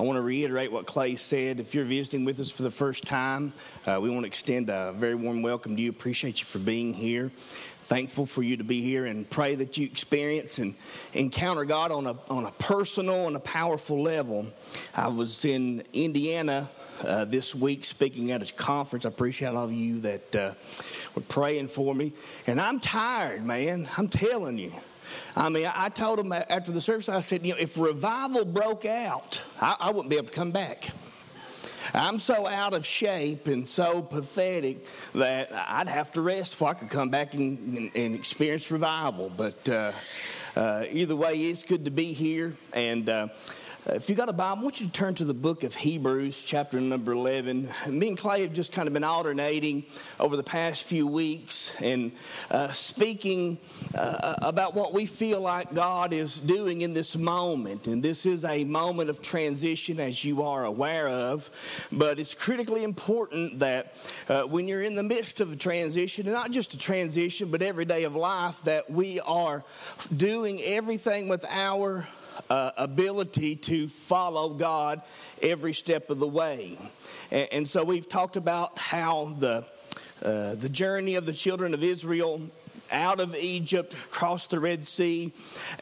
I want to reiterate what Clay said. If you're visiting with us for the first time, uh, we want to extend a very warm welcome to you. Appreciate you for being here. Thankful for you to be here and pray that you experience and encounter God on a, on a personal and a powerful level. I was in Indiana uh, this week speaking at a conference. I appreciate all of you that uh, were praying for me. And I'm tired, man. I'm telling you. I mean, I, told them after the service, I said, you know, if revival broke out, I, I wouldn't be able to come back. I'm so out of shape and so pathetic that I'd have to rest before I could come back and, and, and experience revival. But uh, uh, either way, it's good to be here. And uh, if you got a Bible, I want you to turn to the book of Hebrews, chapter number 11. Me and Clay have just kind of been alternating over the past few weeks and uh, speaking uh, about what we feel like God is doing in this moment. And this is a moment of transition, as you are aware of. But it's critically important that uh, when you're in the midst of a transition, and not just a transition, but every day of life, that we are doing everything with our uh, ability to follow God every step of the way. And, and so we've talked about how the uh, the journey of the children of Israel out of Egypt, across the Red Sea,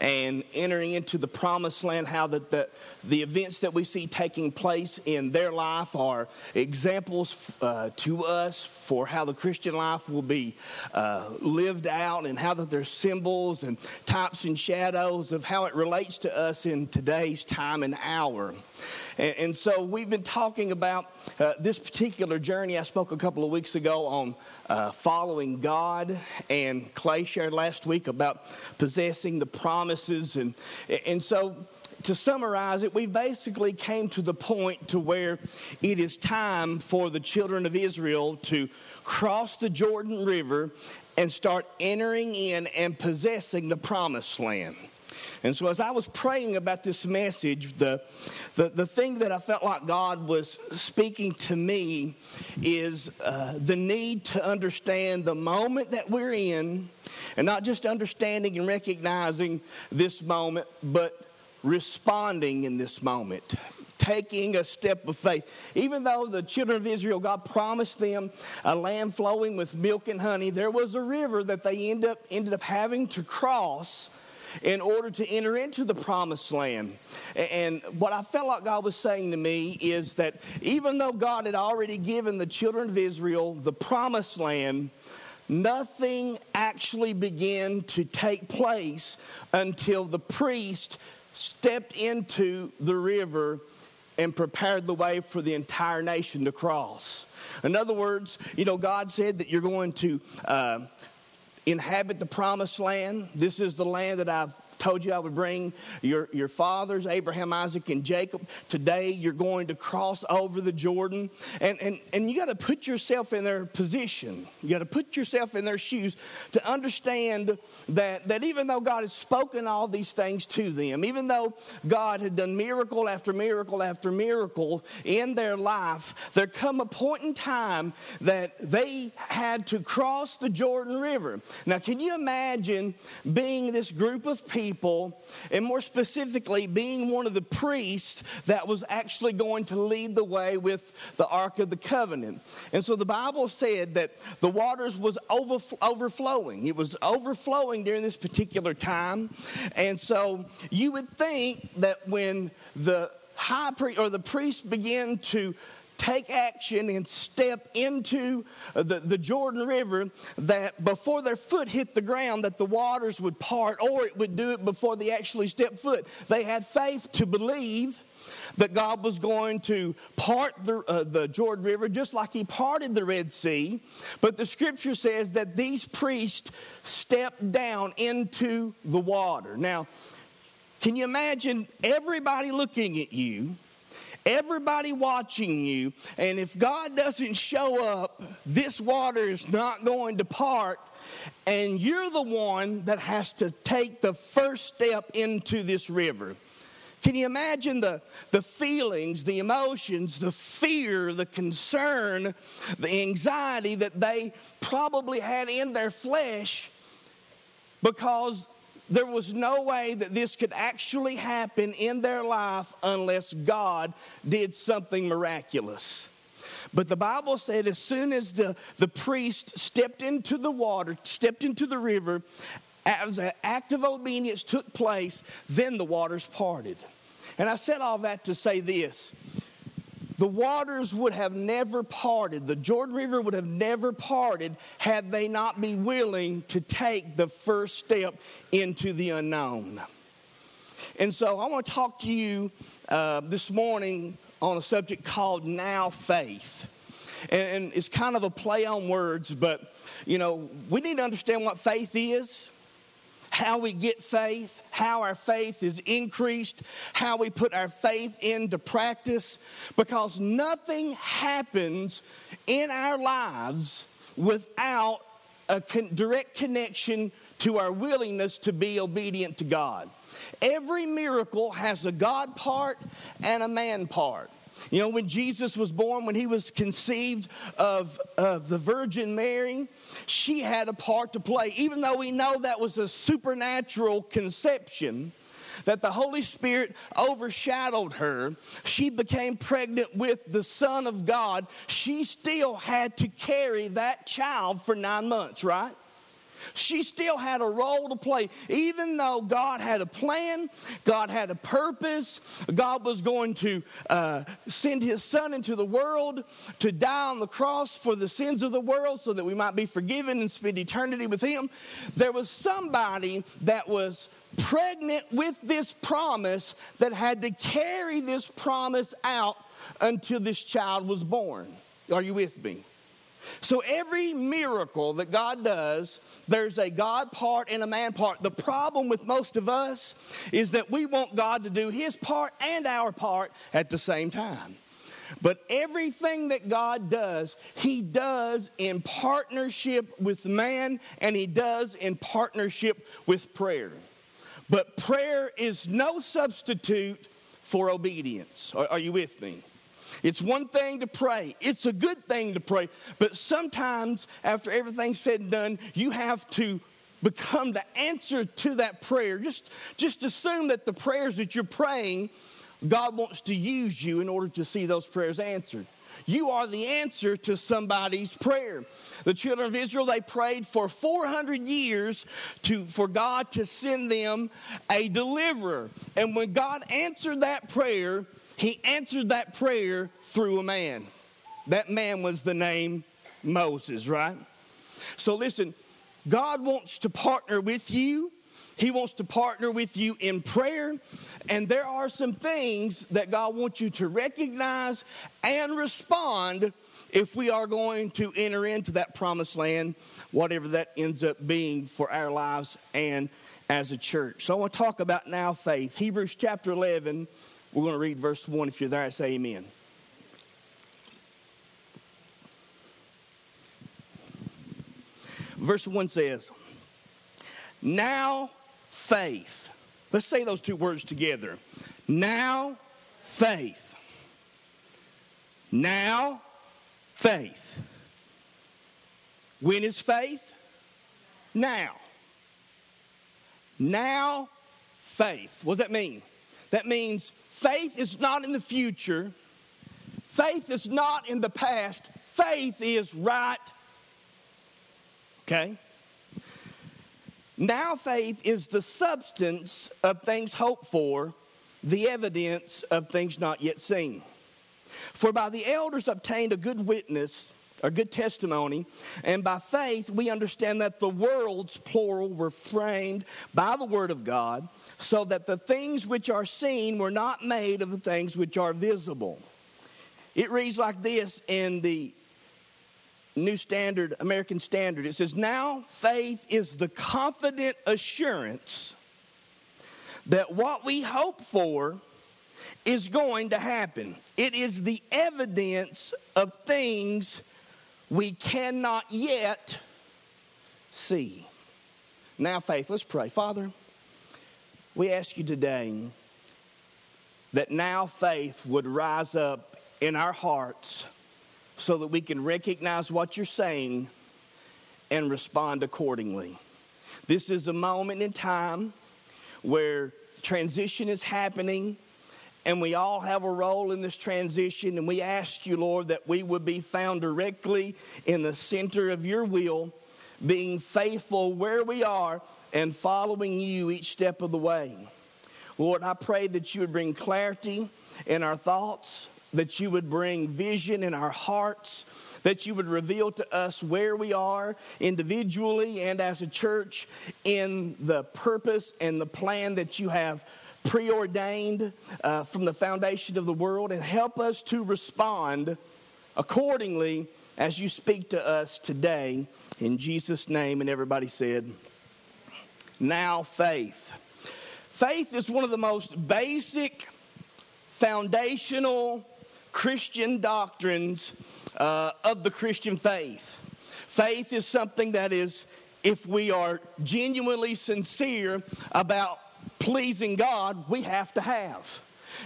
and entering into the promised land, how that the, the events that we see taking place in their life are examples uh, to us for how the Christian life will be uh, lived out and how that there's symbols and types and shadows of how it relates to us in today's time and hour. And, and so we've been talking about uh, this particular journey. I spoke a couple of weeks ago on uh, following God, and Clay shared last week about possessing the promises. And, and so to summarize it, we basically came to the point to where it is time for the children of Israel to cross the Jordan River and start entering in and possessing the promised land. And so, as I was praying about this message, the, the, the thing that I felt like God was speaking to me is uh, the need to understand the moment that we're in, and not just understanding and recognizing this moment, but responding in this moment taking a step of faith. Even though the children of Israel, God promised them a land flowing with milk and honey, there was a river that they end up, ended up having to cross in order to enter into the promised land. And what I felt like God was saying to me is that even though God had already given the children of Israel the promised land, nothing actually began to take place until the priest stepped into the river and prepared the way for the entire nation to cross. In other words, you know, God said that you're going to uh, inhabit the promised land. This is the land that I've told you I would bring your, your fathers, Abraham, Isaac, and Jacob. Today you're going to cross over the Jordan. And, and, and you got to put yourself in their position. You got to put yourself in their shoes to understand that, that even though God has spoken all these things to them, even though God had done miracle after miracle after miracle in their life, there come a point in time that they had to cross the Jordan River. Now, can you imagine being this group of people? People, and more specifically, being one of the priests that was actually going to lead the way with the Ark of the Covenant. And so the Bible said that the waters was overflowing. It was overflowing during this particular time. And so you would think that when the high priest or the priest began to take action and step into the, the Jordan River that before their foot hit the ground that the waters would part or it would do it before they actually stepped foot. They had faith to believe that God was going to part the, uh, the Jordan River just like He parted the Red Sea. But the scripture says that these priests stepped down into the water. Now, can you imagine everybody looking at you? Everybody watching you. And if God doesn't show up, this water is not going to part. And you're the one that has to take the first step into this river. Can you imagine the, the feelings, the emotions, the fear, the concern, the anxiety that they probably had in their flesh because there was no way that this could actually happen in their life unless God did something miraculous. But the Bible said as soon as the, the priest stepped into the water, stepped into the river, as an act of obedience took place, then the waters parted. And I said all that to say this the waters would have never parted. The Jordan River would have never parted had they not be willing to take the first step into the unknown. And so I want to talk to you uh, this morning on a subject called now faith. And, and it's kind of a play on words, but you know, we need to understand what faith is how we get faith, how our faith is increased, how we put our faith into practice, because nothing happens in our lives without a con- direct connection to our willingness to be obedient to God. Every miracle has a God part and a man part. You know, when Jesus was born, when he was conceived of, of the Virgin Mary, she had a part to play. Even though we know that was a supernatural conception, that the Holy Spirit overshadowed her, she became pregnant with the Son of God. She still had to carry that child for nine months, right? She still had a role to play. Even though God had a plan, God had a purpose, God was going to uh, send his son into the world to die on the cross for the sins of the world so that we might be forgiven and spend eternity with him. There was somebody that was pregnant with this promise that had to carry this promise out until this child was born. Are you with me? So every miracle that God does, there's a God part and a man part. The problem with most of us is that we want God to do his part and our part at the same time. But everything that God does, He does in partnership with man and He does in partnership with prayer. But prayer is no substitute for obedience. Are, you with me? It's one thing to pray. It's a good thing to pray. But sometimes, after everything's said and done, you have to become the answer to that prayer. Just, just assume that the prayers that you're praying, God wants to use you in order to see those prayers answered. You are the answer to somebody's prayer. The children of Israel, they prayed for 400 years to, for God to send them a deliverer. And when God answered that prayer, he answered that prayer through a man. That man was the name Moses, right? So listen, God wants to partner with you. He wants to partner with you in prayer. And there are some things that God wants you to recognize and respond if we are going to enter into that promised land, whatever that ends up being for our lives and as a church. So I want to talk about now faith. Hebrews chapter 11 we're going to read verse 1. If you're there, say amen. Verse 1 says, Now faith. Let's say those two words together. Now faith. Now faith. When is faith? Now. Now faith. What does that mean? That means Faith is not in the future. Faith is not in the past. Faith is right. Okay? Now, faith is the substance of things hoped for, the evidence of things not yet seen. For by the elders obtained a good witness, a good testimony, and by faith we understand that the worlds, plural, were framed by the word of God so that the things which are seen were not made of the things which are visible. It reads like this in the New Standard, American Standard. It says, Now faith is the confident assurance that what we hope for is going to happen. It is the evidence of things we cannot yet see. Now, faith, let's pray. Father, we ask you today that now faith would rise up in our hearts so that we can recognize what you're saying and respond accordingly. This is a moment in time where transition is happening and we all have a role in this transition. And we ask you, Lord, that we would be found directly in the center of your will, being faithful where we are and following you each step of the way. Lord, I pray that you would bring clarity in our thoughts, that you would bring vision in our hearts, that you would reveal to us where we are individually and as a church in the purpose and the plan that you have preordained uh, from the foundation of the world and help us to respond accordingly as you speak to us today. In Jesus' name, and everybody said, Now faith. Faith is one of the most basic, foundational Christian doctrines uh, of the Christian faith. Faith is something that is, if we are genuinely sincere about pleasing God, we have to have.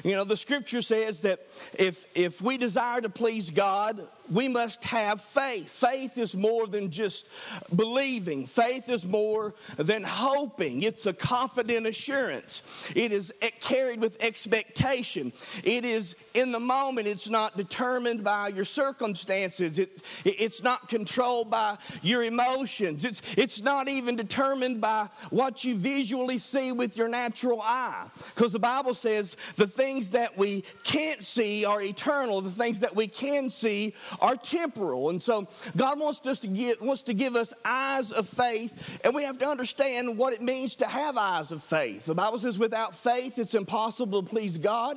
You know, the scripture says that if, if we desire to please God, we must have faith. Faith is more than just believing, faith is more than hoping. It's a confident assurance, it is carried with expectation. It is in the moment, it's not determined by your circumstances, it, it's not controlled by your emotions, it's, it's not even determined by what you visually see with your natural eye. Because the Bible says the things that we can't see are eternal, the things that we can see are temporal. And so God wants us to get wants to give us eyes of faith, and we have to understand what it means to have eyes of faith. The Bible says, without faith, it's impossible to please God.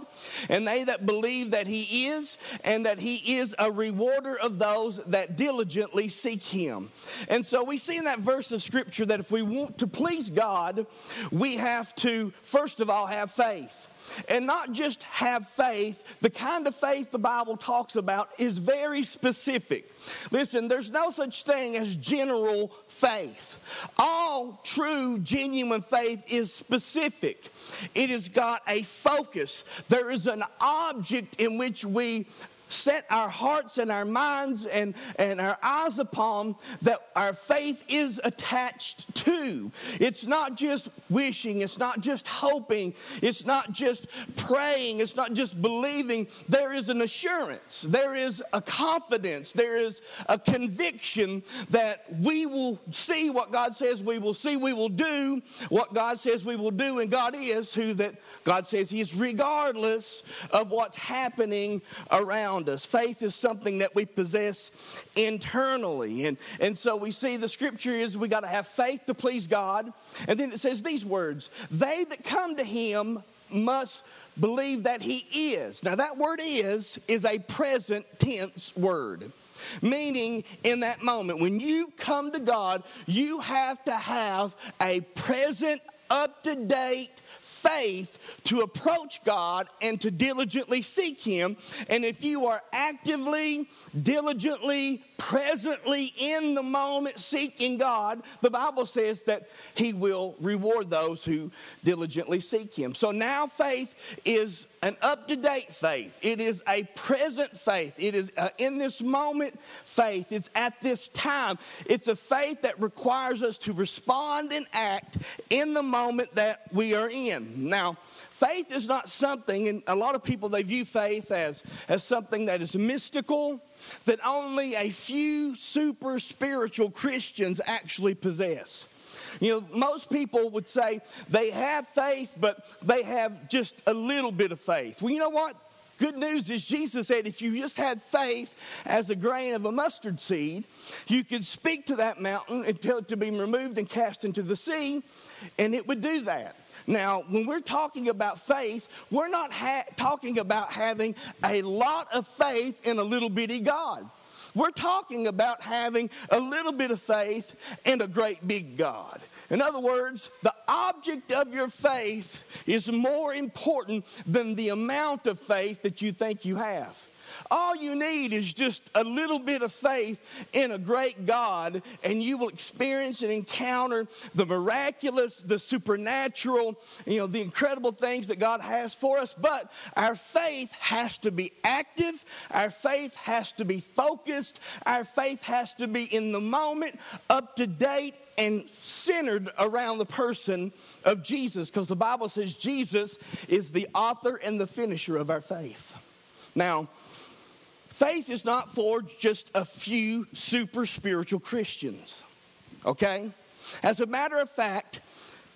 And they that believe that He is, and that He is a rewarder of those that diligently seek Him. And so we see in that verse of Scripture that if we want to please God, we have to, first of all, have faith and not just have faith. The kind of faith the Bible talks about is very specific. Listen, there's no such thing as general faith. All true, genuine faith is specific. It has got a focus. There is an object in which we set our hearts and our minds and, and our eyes upon that our faith is attached to. It's not just wishing, it's not just hoping, it's not just praying, it's not just believing. There is an assurance, there is a confidence, there is a conviction that we will see what God says we will see, we will do what God says we will do, and God is who that God says He is regardless of what's happening around around us. Faith is something that we possess internally. And, and so we see the scripture is we got to have faith to please God. And then it says these words They that come to him must believe that he is. Now, that word is is a present tense word. Meaning, in that moment, when you come to God, you have to have a present, up to date faith to approach God and to diligently seek Him. And if you are actively, diligently, presently in the moment seeking God, the Bible says that He will reward those who diligently seek Him. So now faith is an up to date faith. It is a present faith. It is uh, in this moment faith. It's at this time. It's a faith that requires us to respond and act in the moment that we are in. Now, faith is not something, and a lot of people they view faith as, as something that is mystical, that only a few super spiritual Christians actually possess. You know, most people would say they have faith, but they have just a little bit of faith. Well, you know what? Good news is Jesus said if you just had faith as a grain of a mustard seed, you could speak to that mountain and tell it to be removed and cast into the sea, and it would do that. Now, when we're talking about faith, we're not ha- talking about having a lot of faith in a little bitty God. We're talking about having a little bit of faith in a great big God. In other words, the object of your faith is more important than the amount of faith that you think you have. All you need is just a little bit of faith in a great God, and you will experience and encounter the miraculous, the supernatural, you know, the incredible things that God has for us. But our faith has to be active, our faith has to be focused, our faith has to be in the moment, up to date, and centered around the person of Jesus because the Bible says Jesus is the author and the finisher of our faith. Now, faith is not for just a few super spiritual Christians, okay? As a matter of fact,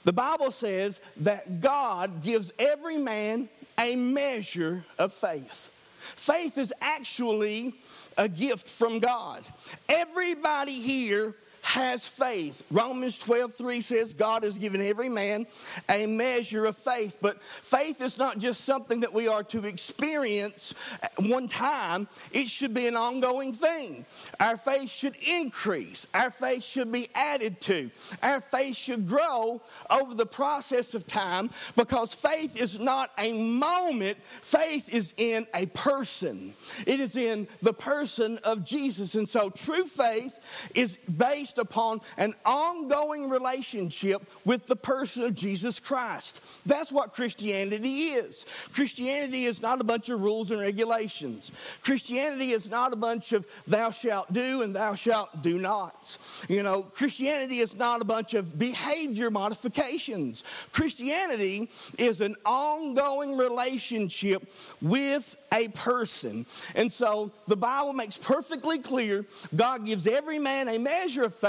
the Bible says that God gives every man a measure of faith. Faith is actually a gift from God. Everybody here has faith. Romans 12, 3 says God has given every man a measure of faith. But faith is not just something that we are to experience one time, it should be an ongoing thing. Our faith should increase, our faith should be added to, our faith should grow over the process of time because faith is not a moment, faith is in a person. It is in the person of Jesus. And so true faith is based upon an ongoing relationship with the person of Jesus Christ. That's what Christianity is. Christianity is not a bunch of rules and regulations. Christianity is not a bunch of thou shalt do and thou shalt do nots. You know, Christianity is not a bunch of behavior modifications. Christianity is an ongoing relationship with a person. And so the Bible makes perfectly clear God gives every man a measure of faith,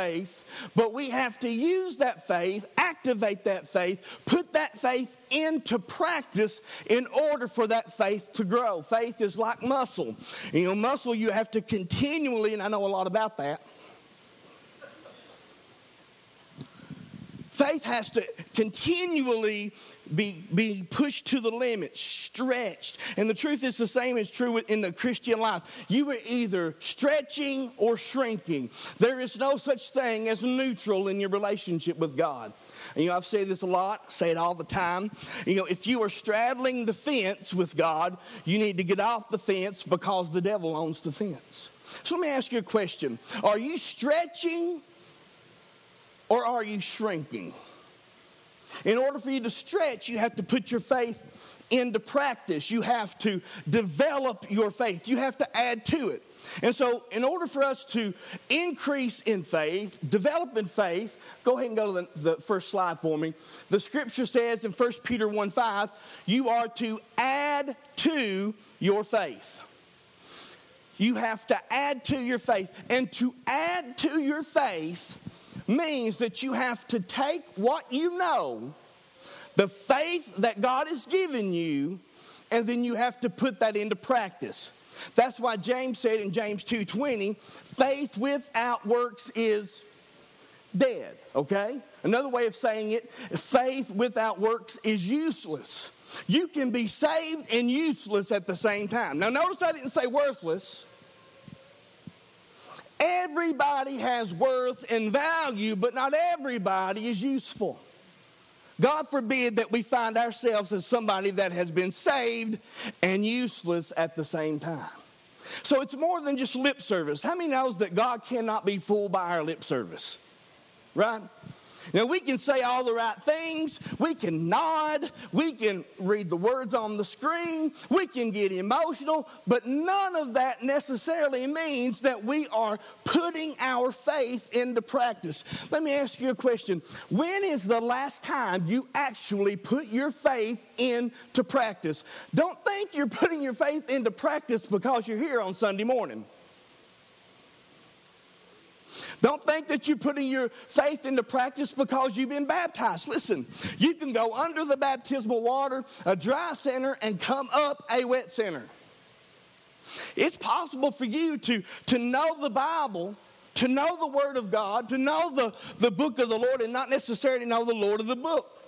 but we have to use that faith, activate that faith, put that faith into practice in order for that faith to grow. Faith is like muscle. You know, muscle you have to continually, and I know a lot about that Faith has to continually be, be pushed to the limit, stretched. And the truth is the same is true in the Christian life. You are either stretching or shrinking. There is no such thing as neutral in your relationship with God. And, you know, I've said this a lot, say it all the time. You know, if you are straddling the fence with God, you need to get off the fence because the devil owns the fence. So let me ask you a question Are you stretching or are you shrinking? In order for you to stretch, you have to put your faith into practice. You have to develop your faith. You have to add to it. And so, in order for us to increase in faith, develop in faith, go ahead and go to the, the first slide for me. The scripture says in 1 Peter 1 5, you are to add to your faith. You have to add to your faith. And to add to your faith, means that you have to take what you know, the faith that God has given you, and then you have to put that into practice. That's why James said in James 2:20, faith without works is dead, okay? Another way of saying it, faith without works is useless. You can be saved and useless at the same time. Now notice I didn't say worthless. Everybody has worth and value, but not everybody is useful. God forbid that we find ourselves as somebody that has been saved and useless at the same time. So it's more than just lip service. How many knows that God cannot be fooled by our lip service? Right? Now, we can say all the right things, we can nod, we can read the words on the screen, we can get emotional, but none of that necessarily means that we are putting our faith into practice. Let me ask you a question When is the last time you actually put your faith into practice? Don't think you're putting your faith into practice because you're here on Sunday morning. Don't think that you're putting your faith into practice because you've been baptized. Listen, you can go under the baptismal water, a dry center, and come up a wet center. It's possible for you to, to know the Bible, to know the Word of God, to know the, the book of the Lord, and not necessarily know the Lord of the book.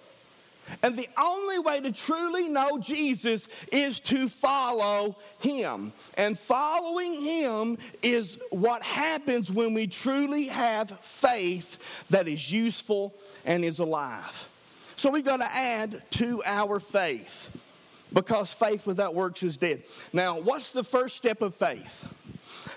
And the only way to truly know Jesus is to follow him. And following him is what happens when we truly have faith that is useful and is alive. So we've got to add to our faith because faith without works is dead. Now, what's the first step of faith?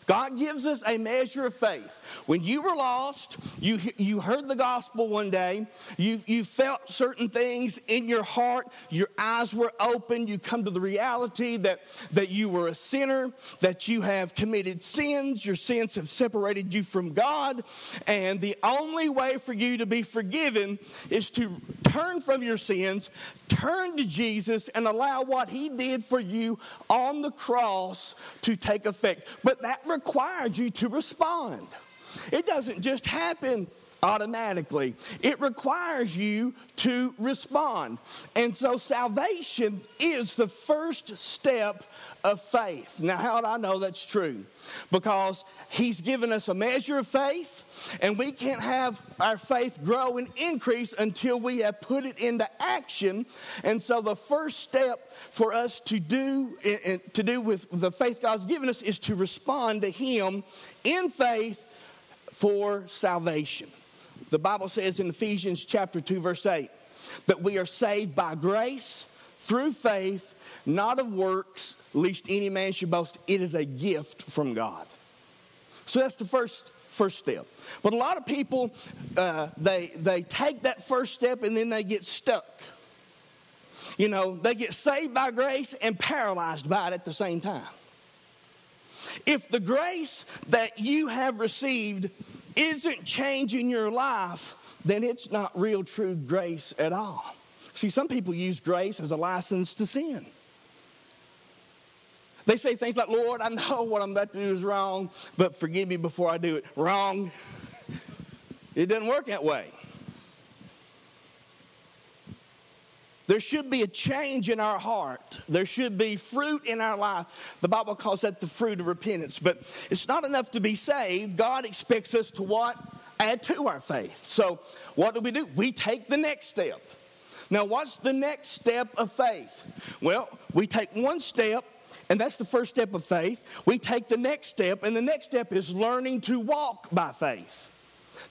God gives us a measure of faith. When you were lost, you, you heard the gospel one day, you, you felt certain things in your heart, your eyes were open, you come to the reality that, that you were a sinner, that you have committed sins, your sins have separated you from God, and the only way for you to be forgiven is to turn from your sins, turn to Jesus, and allow what He did for you on the cross to take effect. But that requires you to respond. It doesn't just happen automatically. It requires you to respond. And so salvation is the first step of faith. Now, how do I know that's true? Because He's given us a measure of faith, and we can't have our faith grow and increase until we have put it into action. And so the first step for us to do eh, eh, to do with the faith God's given us is to respond to Him in faith for salvation. The Bible says in Ephesians chapter 2 verse 8 that we are saved by grace through faith, not of works, lest any man should boast. It is a gift from God. So that's the first first step. But a lot of people uh, they they take that first step and then they get stuck. You know, they get saved by grace and paralyzed by it at the same time. If the grace that you have received isn't changing your life, then it's not real true grace at all. See, some people use grace as a license to sin. They say things like, Lord, I know what I'm about to do is wrong, but forgive me before I do it. Wrong. It doesn't work that way. There should be a change in our heart. There should be fruit in our life. The Bible calls that the fruit of repentance. But it's not enough to be saved. God expects us to what? Add to our faith. So what do we do? We take the next step. Now, what's the next step of faith? Well, we take one step, and that's the first step of faith. We take the next step, and the next step is learning to walk by faith.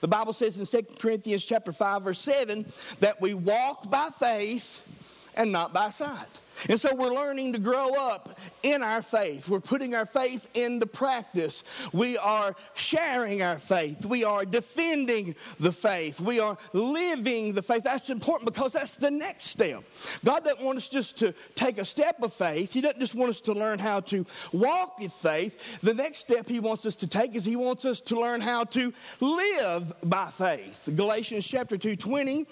The Bible says in 2 Corinthians chapter 5 verse 7 that we walk by faith and not by sight. And so we're learning to grow up in our faith. We're putting our faith into practice. We are sharing our faith. We are defending the faith. We are living the faith. That's important because that's the next step. God doesn't want us just to take a step of faith, He doesn't just want us to learn how to walk in faith. The next step He wants us to take is He wants us to learn how to live by faith. Galatians chapter 2 20,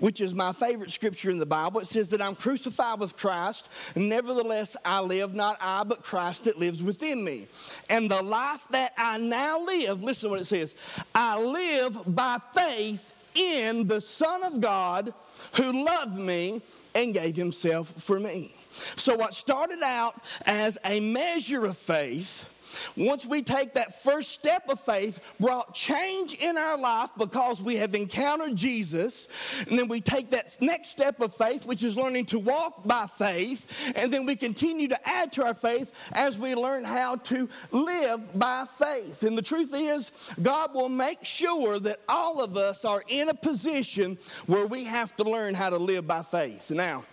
which is my favorite scripture in the Bible, it says that I'm crucified with Christ. Christ. Nevertheless, I live, not I, but Christ that lives within me. And the life that I now live, listen to what it says I live by faith in the Son of God who loved me and gave himself for me. So, what started out as a measure of faith once we take that first step of faith, brought change in our life because we have encountered Jesus. And then we take that next step of faith, which is learning to walk by faith. And then we continue to add to our faith as we learn how to live by faith. And the truth is, God will make sure that all of us are in a position where we have to learn how to live by faith. Now,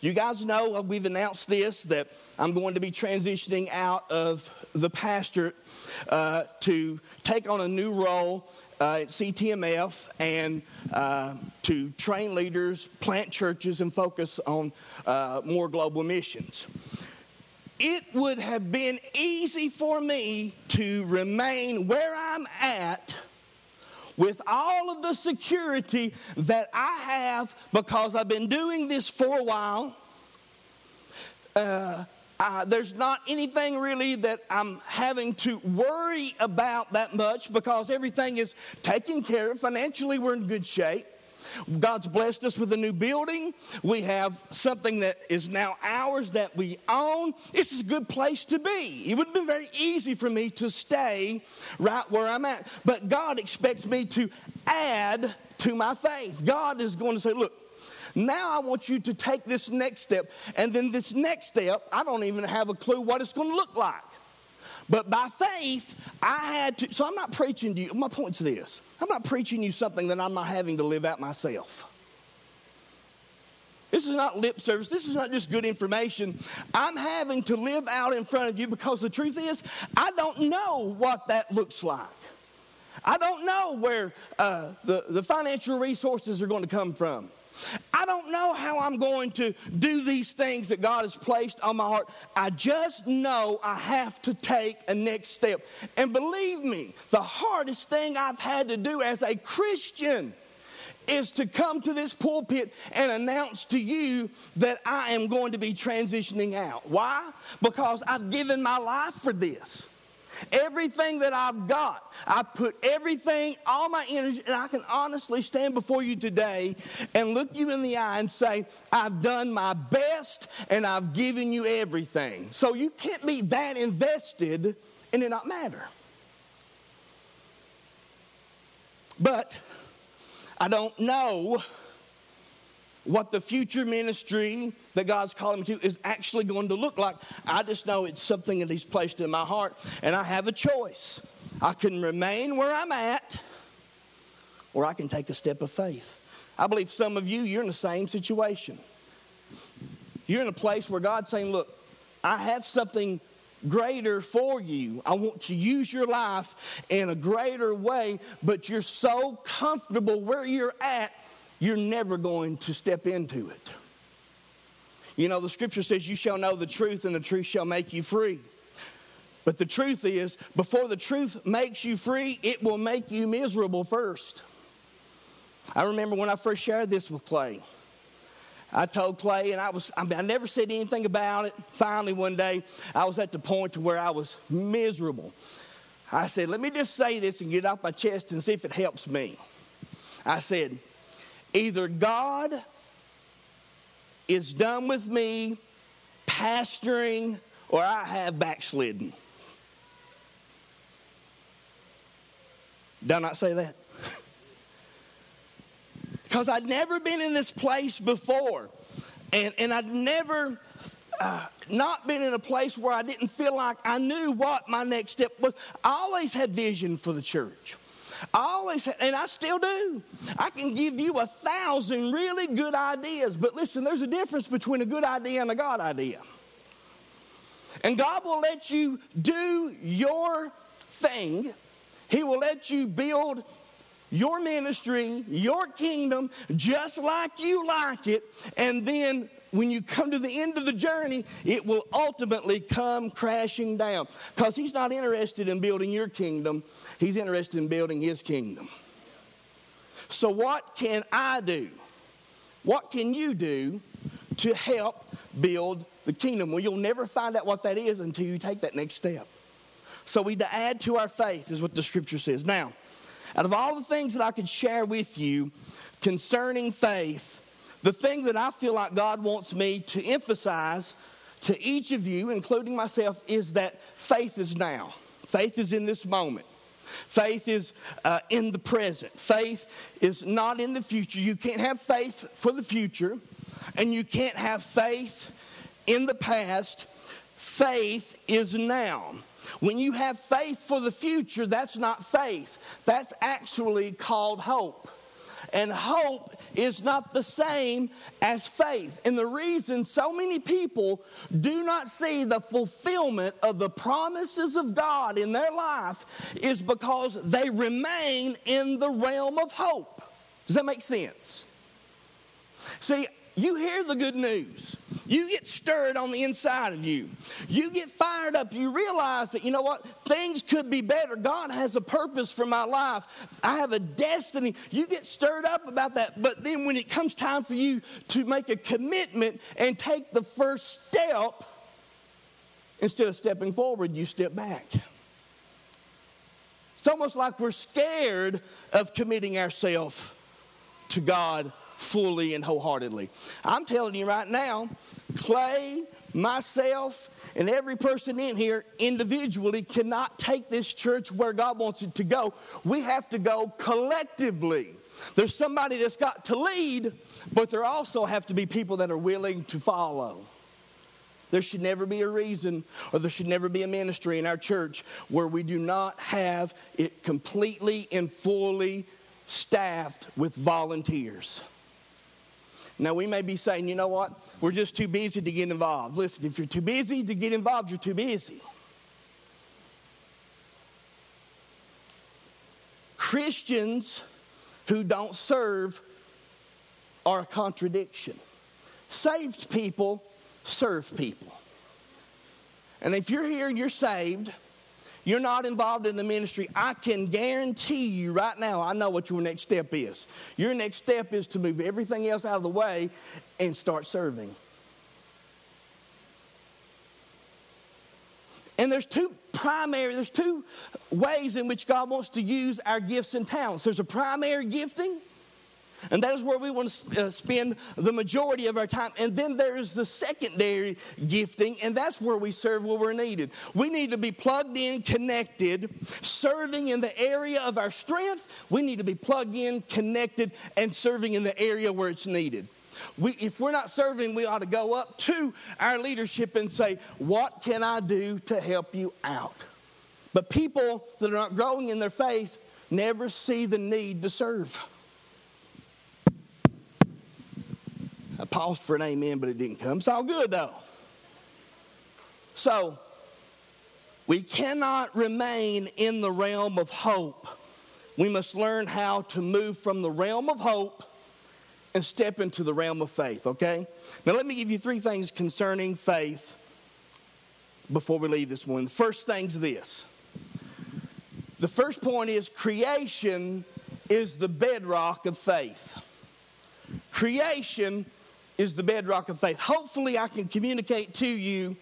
you guys know uh, we've announced this that I'm going to be transitioning out of the pastorate uh, to take on a new role uh, at CTMF and uh, to train leaders, plant churches, and focus on uh, more global missions. It would have been easy for me to remain where I'm at with all of the security that I have because I've been doing this for a while. Uh, there's not anything really that I'm having to worry about that much because everything is taken care of. Financially, we're in good shape. God's blessed us with a new building. We have something that is now ours that we own. This is a good place to be. It would have been very easy for me to stay right where I'm at. But God expects me to add to my faith. God is going to say, look, now I want you to take this next step. And then this next step, I don't even have a clue what it's going to look like. But by faith, I had to. So I'm not preaching to you. My point's this I'm not preaching you something that I'm not having to live out myself. This is not lip service. This is not just good information. I'm having to live out in front of you because the truth is, I don't know what that looks like. I don't know where uh, the, the financial resources are going to come from. I don't know how I'm going to do these things that God has placed on my heart. I just know I have to take a next step. And believe me, the hardest thing I've had to do as a Christian is to come to this pulpit and announce to you that I am going to be transitioning out. Why? Because I've given my life for this. Everything that I've got, I put everything, all my energy, and I can honestly stand before you today and look you in the eye and say, I've done my best and I've given you everything. So you can't be that invested and it not matter. But I don't know what the future ministry that God's calling me to is actually going to look like. I just know it's something that He's placed in my heart, and I have a choice. I can remain where I'm at, or I can take a step of faith. I believe some of you, you're in the same situation. You're in a place where God's saying, Look, I have something greater for you. I want to use your life in a greater way, but you're so comfortable where you're at you're never going to step into it. You know, the scripture says, You shall know the truth, and the truth shall make you free. But the truth is, before the truth makes you free, it will make you miserable first. I remember when I first shared this with Clay. I told Clay, and I was, I, mean, I never said anything about it. Finally, one day, I was at the point to where I was miserable. I said, Let me just say this and get off my chest and see if it helps me. I said, Either God is done with me pastoring or I have backslidden. Did I not say that? because I'd never been in this place before. And, and I'd never uh, not been in a place where I didn't feel like I knew what my next step was. I always had vision for the church. I always, and I still do. I can give you a thousand really good ideas, but listen, there's a difference between a good idea and a God idea. And God will let you do your thing, He will let you build your ministry, your kingdom, just like you like it, and then when you come to the end of the journey, it will ultimately come crashing down. Because he's not interested in building your kingdom, he's interested in building his kingdom. So, what can I do? What can you do to help build the kingdom? Well, you'll never find out what that is until you take that next step. So, we to add to our faith, is what the scripture says. Now, out of all the things that I could share with you concerning faith, the thing that I feel like God wants me to emphasize to each of you, including myself, is that faith is now. Faith is in this moment. Faith is uh, in the present. Faith is not in the future. You can't have faith for the future, and you can't have faith in the past. Faith is now. When you have faith for the future, that's not faith. That's actually called hope. And hope is not the same as faith. And the reason so many people do not see the fulfillment of the promises of God in their life is because they remain in the realm of hope. Does that make sense? See, you hear the good news. You get stirred on the inside of you. You get fired up. You realize that, you know what? Things could be better. God has a purpose for my life. I have a destiny. You get stirred up about that. But then when it comes time for you to make a commitment and take the first step, instead of stepping forward, you step back. It's almost like we're scared of committing ourselves to God fully and wholeheartedly. I'm telling you right now, Clay, myself, and every person in here individually cannot take this church where God wants it to go. We have to go collectively. There's somebody that's got to lead, but there also have to be people that are willing to follow. There should never be a reason or there should never be a ministry in our church where we do not have it completely and fully staffed with volunteers. Now, we may be saying, you know what? We're just too busy to get involved. Listen, if you're too busy to get involved, you're too busy. Christians who don't serve are a contradiction. Saved people serve people. And if you're here and you're saved, you're not involved in the ministry, I can guarantee you right now, I know what your next step is. Your next step is to move everything else out of the way and start serving. And there's two primary, there's two ways in which God wants to use our gifts and talents. There's a primary gifting, and that is where we want to uh, spend the majority of our time. And then there's the secondary gifting, and that's where we serve where we're needed. We need to be plugged in, connected, serving in the area of our strength. We need to be plugged in, connected, and serving in the area where it's needed. We, if we're not serving, we ought to go up to our leadership and say, What can I do to help you out? But people that are not growing in their faith never see the need to serve. Paused for an amen, but it didn't come. It's all good though. So, we cannot remain in the realm of hope. We must learn how to move from the realm of hope and step into the realm of faith, okay? Now, let me give you three things concerning faith before we leave this morning. The first thing's this the first point is creation is the bedrock of faith. Creation is the bedrock of faith. Hopefully, I can communicate to you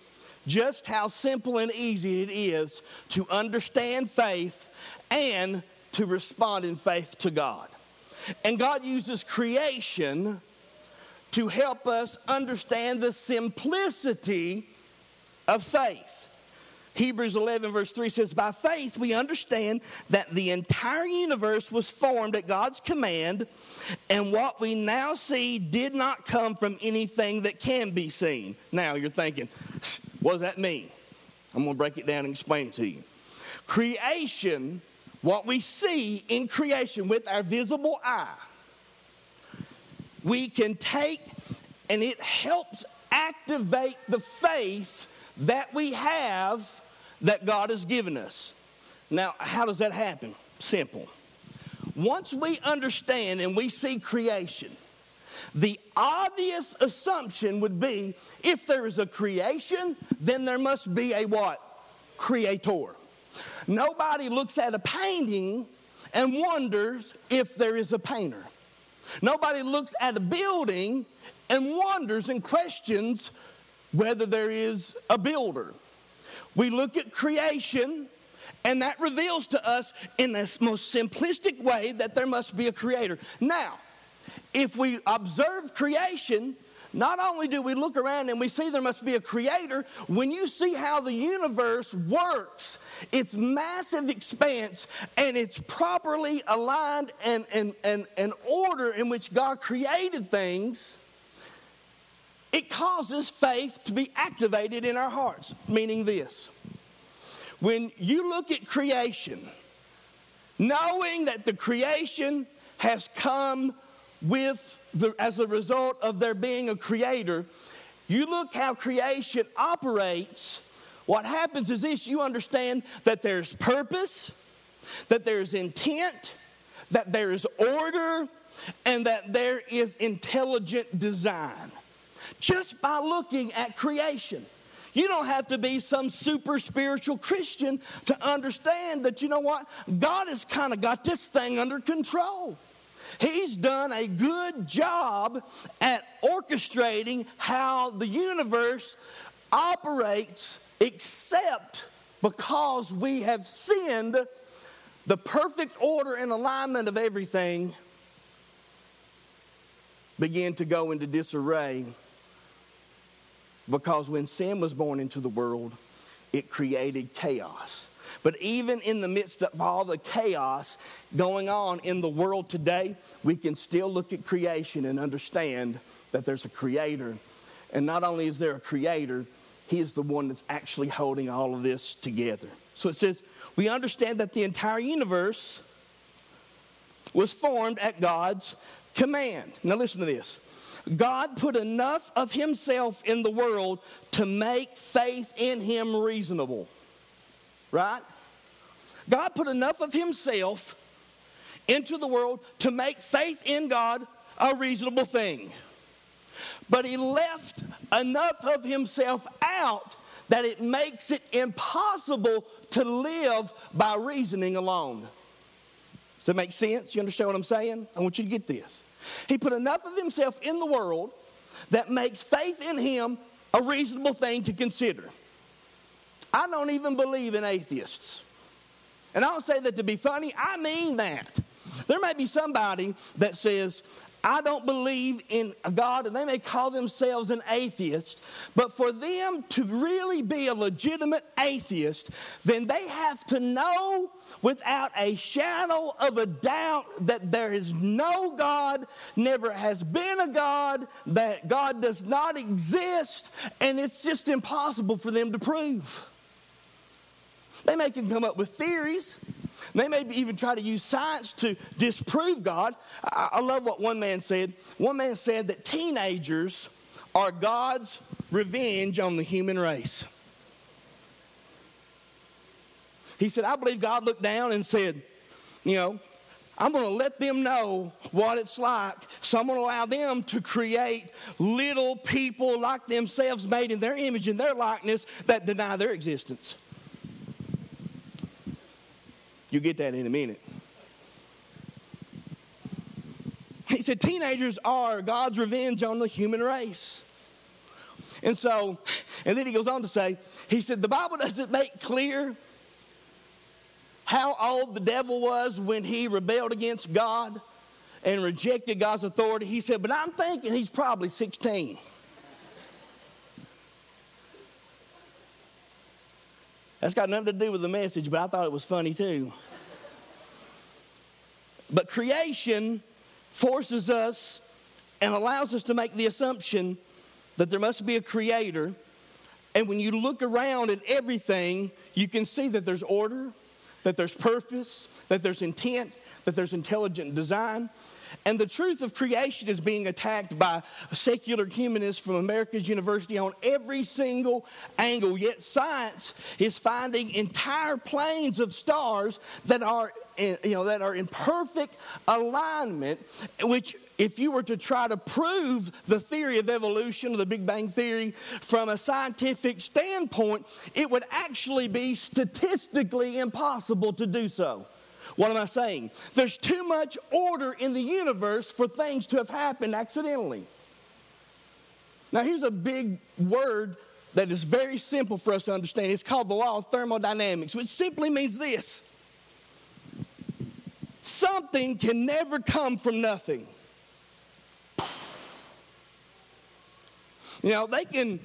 just how simple and easy it is to understand faith and to respond in faith to God. And God uses creation to help us understand the simplicity of faith. Hebrews 11, verse 3 says, By faith we understand that the entire universe was formed at God's command, and what we now see did not come from anything that can be seen. Now you're thinking, what does that mean? I'm going to break it down and explain it to you. Creation what we see in creation with our visible eye, we can take and it helps activate the faith that we have that God has given us. Now, how does that happen? Simple. Once we understand and we see creation, the obvious assumption would be if there is a creation, then there must be a what? Creator. Nobody looks at a painting and wonders if there is a painter. Nobody looks at a building and wonders and questions whether there is a builder. We look at creation, and that reveals to us in the most simplistic way that there must be a creator. Now, if we observe creation, not only do we look around and we see there must be a creator, when you see how the universe works, its massive expanse, and it's properly aligned and, and, and, and order in which God created things, it causes faith to be activated in our hearts. Meaning this when you look at creation, knowing that the creation has come with the, as a result of there being a creator, you look how creation operates. What happens is this you understand that there's purpose, that there's intent, that there is order, and that there is intelligent design. Just by looking at creation. You don't have to be some super spiritual Christian to understand that, you know what? God has kind of got this thing under control. He's done a good job at orchestrating how the universe operates, except because we have sinned, the perfect order and alignment of everything began to go into disarray. Because when sin was born into the world, it created chaos. But even in the midst of all the chaos going on in the world today, we can still look at creation and understand that there's a creator. And not only is there a creator, he is the one that's actually holding all of this together. So it says, we understand that the entire universe was formed at God's command. Now listen to this. God put enough of himself in the world to make faith in him reasonable. Right? God put enough of himself into the world to make faith in God a reasonable thing. But he left enough of himself out that it makes it impossible to live by reasoning alone. Does that make sense? You understand what I'm saying? I want you to get this. He put enough of himself in the world that makes faith in him a reasonable thing to consider. I don't even believe in atheists. And I don't say that to be funny, I mean that. There may be somebody that says, I don't believe in God, and they may call themselves an atheist, but for them to really be a legitimate atheist, then they have to know without a shadow of a doubt that there is no God, never has been a God, that God does not exist, and it's just impossible for them to prove. They may can come up with theories, they may even try to use science to disprove God. I, I love what one man said. One man said that teenagers are God's revenge on the human race. He said, I believe God looked down and said, you know, I'm going to let them know what it's like. So I'm going to allow them to create little people like themselves made in their image and their likeness that deny their existence. You'll get that in a minute. He said, Teenagers are God's revenge on the human race. And so, and then he goes on to say, He said, The Bible doesn't make clear how old the devil was when he rebelled against God and rejected God's authority. He said, But I'm thinking he's probably 16. That's got nothing to do with the message, but I thought it was funny too. But creation forces us and allows us to make the assumption that there must be a creator. And when you look around at everything, you can see that there's order, that there's purpose, that there's intent, that there's intelligent design. And the truth of creation is being attacked by secular humanists from America's University on every single angle. Yet science is finding entire planes of stars that are in, you know, that are in perfect alignment, which if you were to try to prove the theory of evolution, or the Big Bang Theory, from a scientific standpoint, it would actually be statistically impossible to do so. What am I saying? There's too much order in the universe for things to have happened accidentally. Now, here's a big word that is very simple for us to understand. It's called the law of thermodynamics, which simply means this something can never come from nothing. You know, they can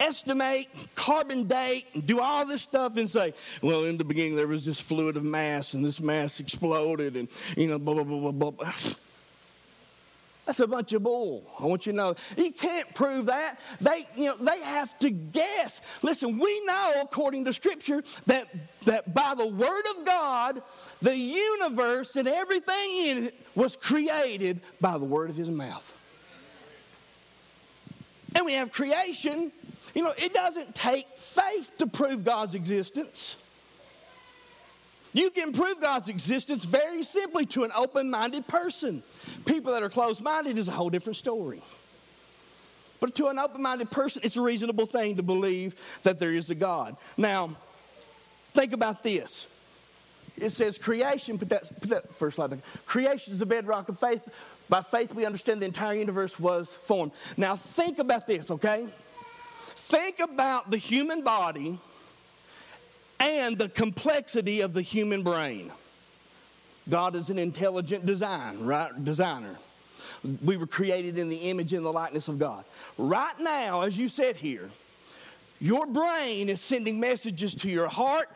estimate, carbon date, and do all this stuff and say, well, in the beginning there was this fluid of mass and this mass exploded and, you know, blah, blah, blah, blah, blah. That's a bunch of bull. I want you to know. You can't prove that. They, you know, they have to guess. Listen, we know according to Scripture that, that by the Word of God, the universe and everything in it was created by the Word of His mouth. And we have creation you know, it doesn't take faith to prove God's existence. You can prove God's existence very simply to an open minded person. People that are closed minded is a whole different story. But to an open minded person, it's a reasonable thing to believe that there is a God. Now, think about this. It says creation, put that, put that first slide back. Creation is the bedrock of faith. By faith, we understand the entire universe was formed. Now, think about this, okay? Think about the human body and the complexity of the human brain. God is an intelligent design, right? designer. We were created in the image and the likeness of God. Right now, as you sit here, your brain is sending messages to your heart,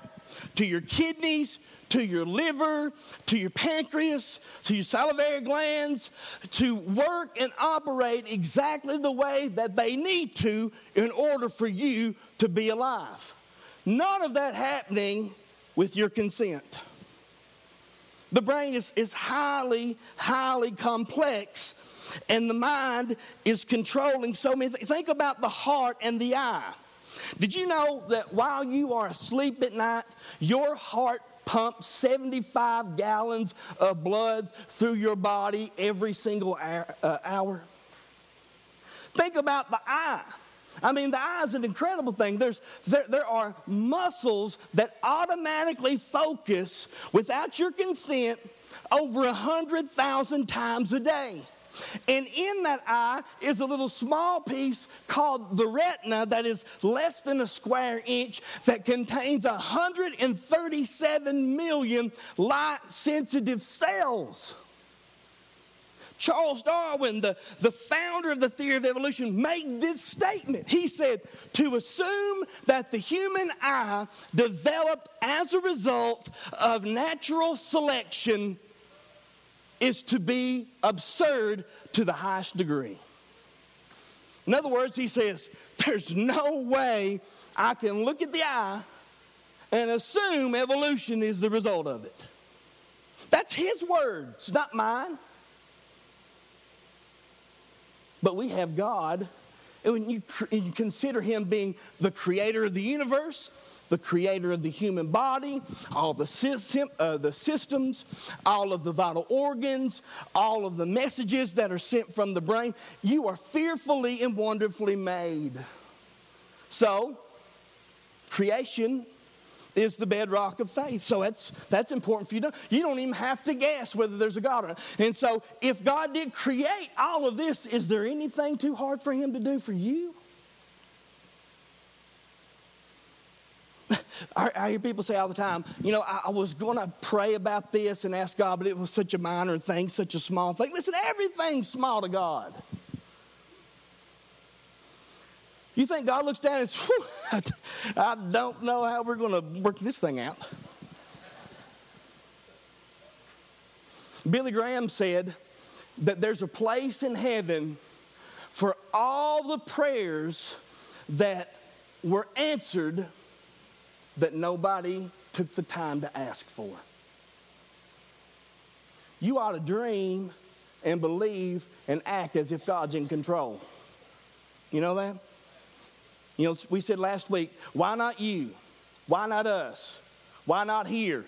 to your kidneys, to your liver, to your pancreas, to your salivary glands to work and operate exactly the way that they need to in order for you to be alive. None of that happening with your consent. The brain is, is highly, highly complex. and the mind is controlling so many things. Think about the heart and the eye. Did you know that while you are asleep at night, your heart pumps 75 gallons of blood through your body every single uh, hour? Think about the eye. I mean, the eye is an incredible thing. There's, there, there are muscles that automatically focus without your consent over 100,000 times a day. And in that eye is a little small piece called the retina that is less than a square inch that contains 137 million light sensitive cells. Charles Darwin, the, the founder of the theory of evolution, made this statement. He said, To assume that the human eye developed as a result of natural selection is to be absurd to the highest degree. In other words, he says, There's no way I can look at the eye and assume evolution is the result of it. That's his words, not mine. But we have God, and when you, you consider him being the creator of the universe, the creator of the human body, all the, system, uh, the systems, all of the vital organs, all of the messages that are sent from the brain. You are fearfully and wonderfully made. So, creation is the bedrock of faith. So that's that's important for you to you don't even have to guess whether there's a God or not. And so if God did create all of this, is there anything too hard for him to do for you? I, hear people say all the time, you know, I, I was going to pray about this and ask God, but it was such a minor thing, such a small thing. Listen, everything's small to God. You think God looks down and says, I don't know how we're going to work this thing out. Billy Graham said that there's a place in heaven for all the prayers that were answered that nobody took the time to ask for. You ought to dream and believe and act as if God's in control. You know that? You know, we said last week, why not you? Why not us? Why not here?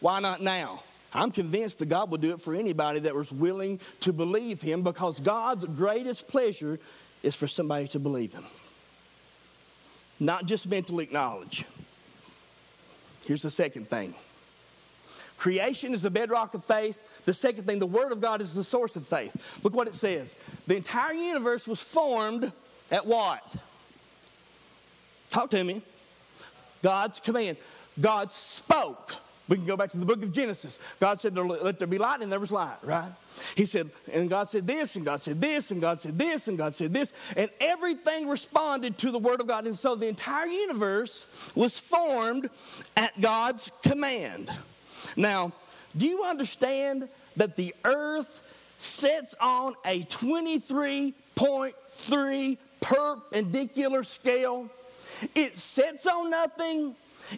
Why not now? I'm convinced that God will do it for anybody that was willing to believe Him because God's greatest pleasure is for somebody to believe Him. Not just mentally acknowledge. Here's the second thing creation is the bedrock of faith. The second thing, the Word of God is the source of faith. Look what it says. The entire universe was formed at what? Talk to me. God's command. God spoke. We can go back to the book of Genesis. God said, Let there be light, and there was light, right? He said, and God said this, and God said this, and God said this, and God said this, and everything responded to the word of God. And so the entire universe was formed at God's command. Now, do you understand that the earth sits on a 23.3 perpendicular scale? It sits on nothing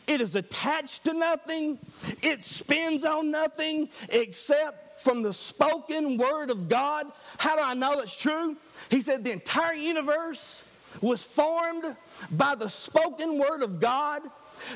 it is attached to nothing, it spins on nothing except from the spoken word of God. How do I know that's true? He said the entire universe was formed by the spoken word of God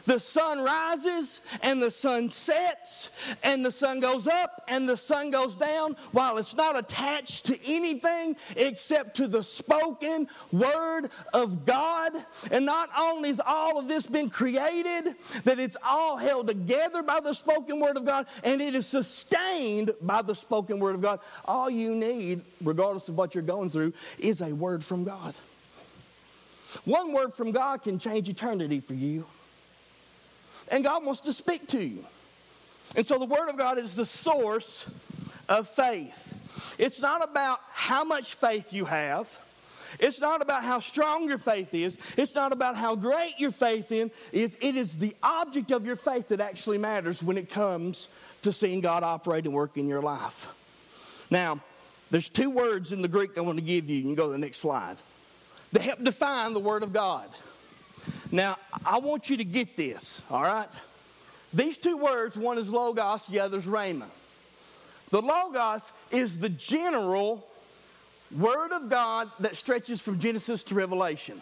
the sun rises and the sun sets, and the sun goes up and the sun goes down while it's not attached to anything except to the spoken word of God. And not only is all of this been created, that it's all held together by the spoken word of God and it is sustained by the spoken word of God. All you need, regardless of what you're going through, is a word from God. One word from God can change eternity for you and God wants to speak to you. And so the Word of God is the source of faith. It's not about how much faith you have. It's not about how strong your faith is. It's not about how great your faith in is. It is the object of your faith that actually matters when it comes to seeing God operate and work in your life. Now, there's two words in the Greek I want to give you. You can go to the next slide. They help define the Word of God. Now, I want you to get this, all right? These two words, one is logos, the other is rhema. The logos is the general Word of God that stretches from Genesis to Revelation.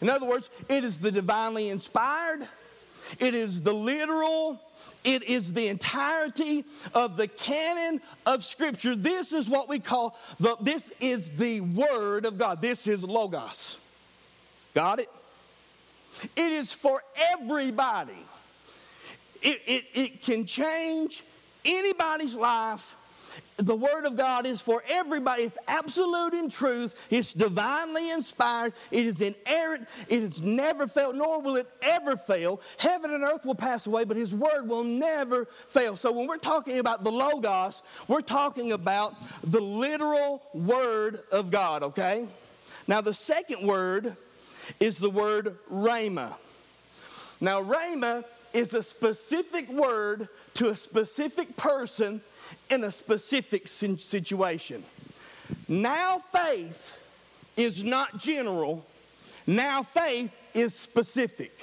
In other words, it is the divinely inspired, it is the literal, it is the entirety of the canon of Scripture. This is what we call the, this is the Word of God. This is Logos. Got it? It is for everybody. It, it, it can change anybody's life the Word of God is for everybody. It's absolute in truth. It's divinely inspired. It is inerrant. It has never failed, nor will it ever fail. Heaven and earth will pass away, but His Word will never fail. So when we're talking about the Logos, we're talking about the literal Word of God, okay? Now, the second word is the word Rhema. Now, Rhema is a specific word to a specific person in a specific situation. Now faith is not general, now faith is specific.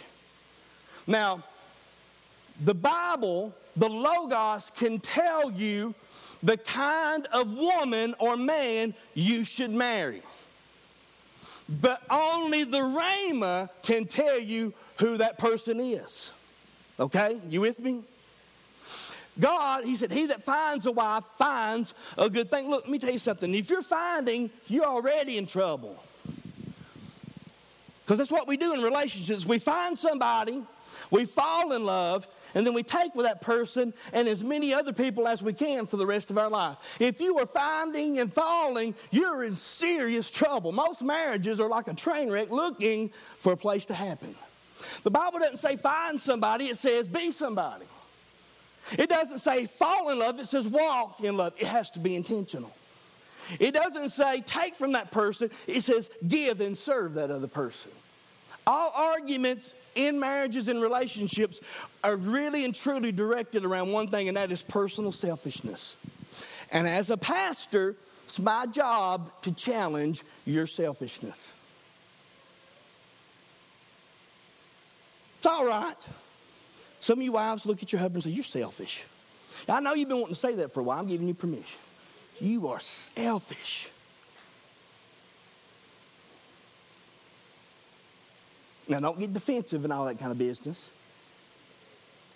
Now, the Bible, the Logos, can tell you the kind of woman or man you should marry. But only the Rhema can tell you who that person is. Okay? You with me? God, he said, he that finds a wife finds a good thing. Look, let me tell you something. If you're finding, you're already in trouble. Because that's what we do in relationships. We find somebody, we fall in love, and then we take with that person and as many other people as we can for the rest of our life. If you are finding and falling, you're in serious trouble. Most marriages are like a train wreck looking for a place to happen. The Bible doesn't say find somebody, it says be somebody. It doesn't say fall in love, it says walk in love. It has to be intentional. It doesn't say take from that person, it says give and serve that other person. All arguments in marriages and relationships are really and truly directed around one thing, and that is personal selfishness. And as a pastor, it's my job to challenge your selfishness. It's all right. Some of you wives look at your husband and say, You're selfish. I know you've been wanting to say that for a while. I'm giving you permission. You are selfish. Now, don't get defensive and all that kind of business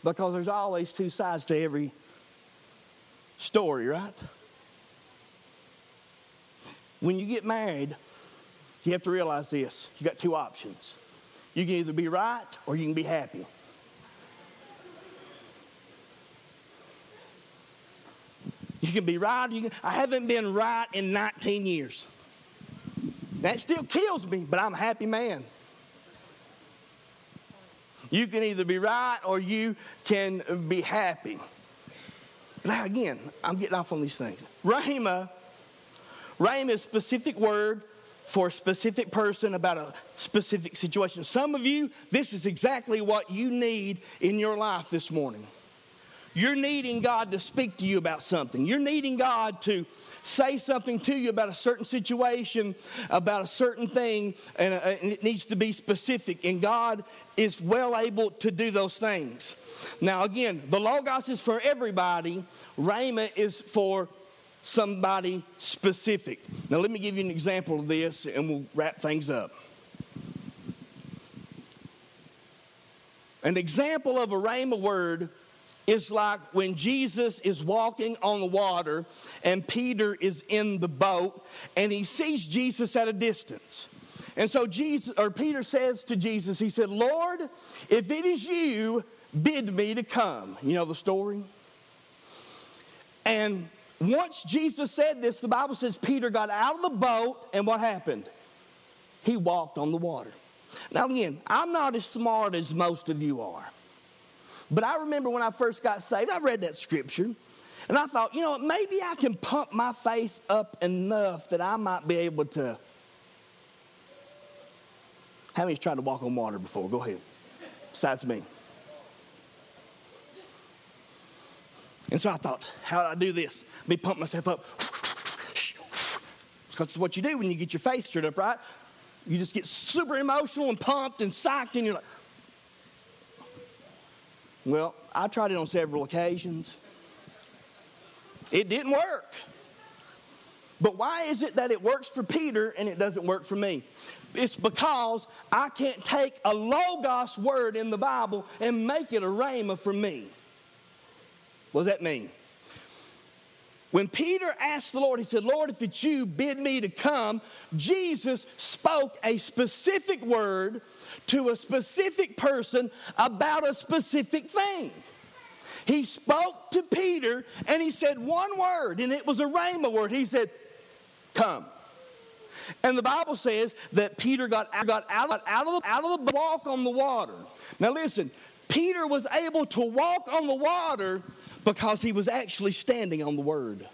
because there's always two sides to every story, right? When you get married, you have to realize this you got two options. You can either be right or you can be happy. You can be right. Can, I haven't been right in 19 years. That still kills me, but I'm a happy man. You can either be right or you can be happy. Now, again, I'm getting off on these things. Rhema, Rhema is a specific word for a specific person about a specific situation. Some of you, this is exactly what you need in your life this morning. You're needing God to speak to you about something. You're needing God to say something to you about a certain situation, about a certain thing, and, uh, it needs to be specific. And God is well able to do those things. Now, again, the Logos is for everybody, Rhema is for somebody specific. Now, let me give you an example of this and we'll wrap things up. An example of a Rhema word is like when Jesus is walking on the water and Peter is in the boat and he sees Jesus at a distance. And so Jesus or Peter says to Jesus, he said, "Lord, if it is you, bid me to come." You know the story? And once Jesus said this, the Bible says Peter got out of the boat and what happened? He walked on the water. Now again, I'm not as smart as most of you are. But I remember when I first got saved, I read that scripture. And I thought, you know, maybe I can pump my faith up enough that I might be able to. How many's tried to walk on water before? Go ahead. Besides me. And so I thought, how do I do this? Let me pump myself up. Because it's what you do when you get your faith stirred up, right? You just get super emotional and pumped and psyched, and you're like, well, I tried it on several occasions. It didn't work. But why is it that it works for Peter and it doesn't work for me? It's because I can't take a Logos word in the Bible and make it a Rhema for me. What does that mean? When Peter asked the Lord, he said, Lord, if it's you, bid me to come. Jesus spoke a specific word to a specific person about a specific thing. He spoke to Peter and he said one word, and it was a rhema word. He said, Come. And the Bible says that Peter got, got out, of, out, of the, out of the walk on the water. Now, listen, Peter was able to walk on the water because he was actually standing on the word.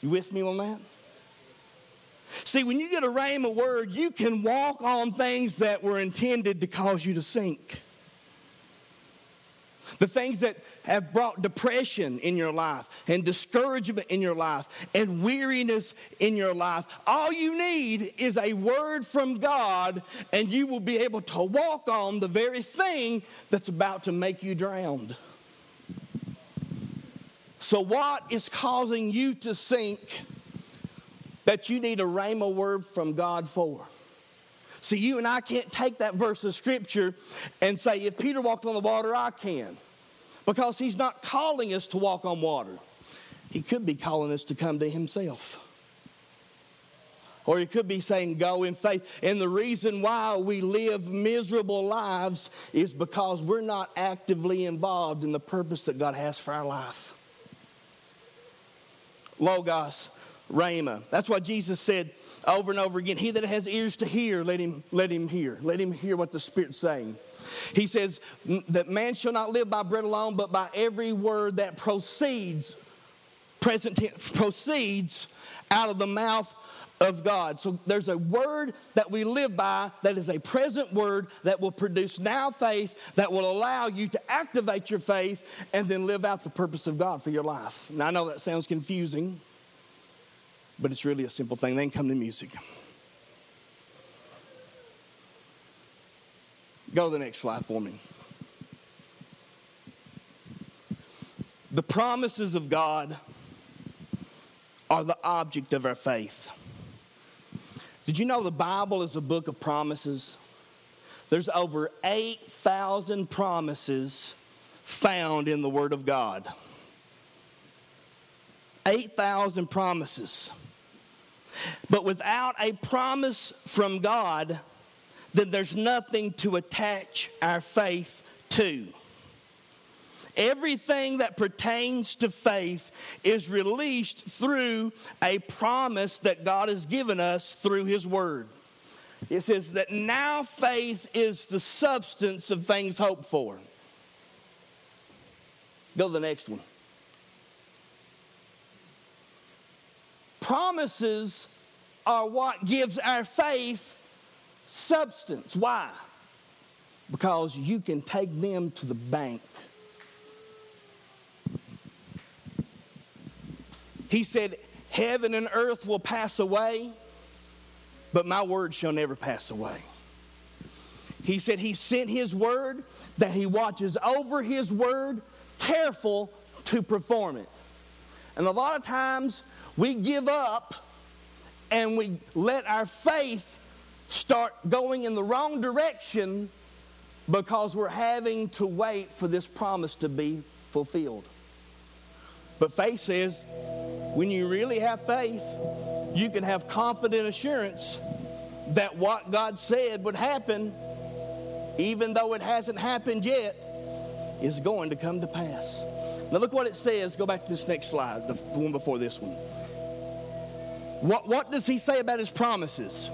You with me on that? See, when you get a rhema word, you can walk on things that were intended to cause you to sink. The things that have brought depression in your life and discouragement in your life and weariness in your life. All you need is a word from God, and you will be able to walk on the very thing that's about to make you drowned. So, what is causing you to sink that you need a rhema word from God for? See, you and I can't take that verse of scripture and say, if Peter walked on the water, I can. Because he's not calling us to walk on water. He could be calling us to come to himself. Or he could be saying, go in faith. And the reason why we live miserable lives is because we're not actively involved in the purpose that God has for our life. Logos, Rhema. That's why Jesus said over and over again, He that has ears to hear, let him, let him hear. Let him hear what the Spirit's saying. He says that man shall not live by bread alone, but by every word that proceeds, present tense, proceeds out of the mouth of God. So there's a word that we live by that is a present word that will produce now faith that will allow you to activate your faith and then live out the purpose of God for your life. Now I know that sounds confusing, but it's really a simple thing. Then come to music. Go to the next slide for me. The promises of God are the object of our faith. Did you know the Bible is a book of promises? There's over 8,000 promises found in the Word of God. 8,000 promises. But without a promise from God, then there's nothing to attach our faith to. Everything that pertains to faith is released through a promise that God has given us through His Word. It says that now faith is the substance of things hoped for. Go to the next one. Promises are what gives our faith substance. Why? Because you can take them to the bank. He said, Heaven and earth will pass away, but my word shall never pass away. He said, He sent His word, that He watches over His word, careful to perform it. And a lot of times we give up and we let our faith start going in the wrong direction because we're having to wait for this promise to be fulfilled. But faith says, when you really have faith, you can have confident assurance that what God said would happen, even though it hasn't happened yet, is going to come to pass. Now, look what it says. Go back to this next slide, the one before this one. What, what does he say about his promises?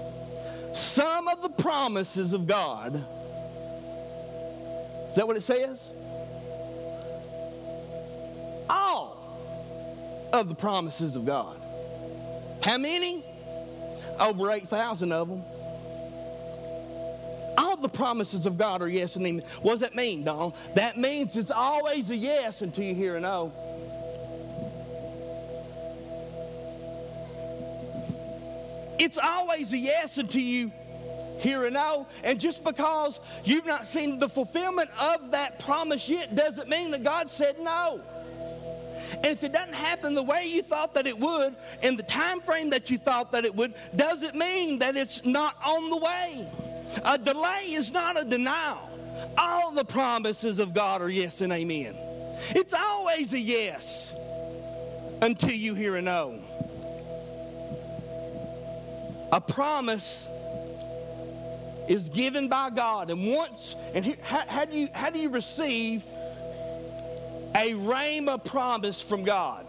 Some of the promises of God. Is that what it says? All of the promises of God. How many? Over 8,000 of them. All the promises of God are yes and amen. What does that mean, Don? That means it's always a yes until you hear a no. Oh. It's always a yes until you hear a no. And just because you've not seen the fulfillment of that promise yet doesn't mean that God said no. And if it doesn't happen the way you thought that it would, in the time frame that you thought that it would, doesn't mean that it's not on the way. A delay is not a denial. All the promises of God are yes and amen. It's always a yes until you hear a no. A promise is given by God, and once, and here, how, how, do you how do you receive a rhema promise from God?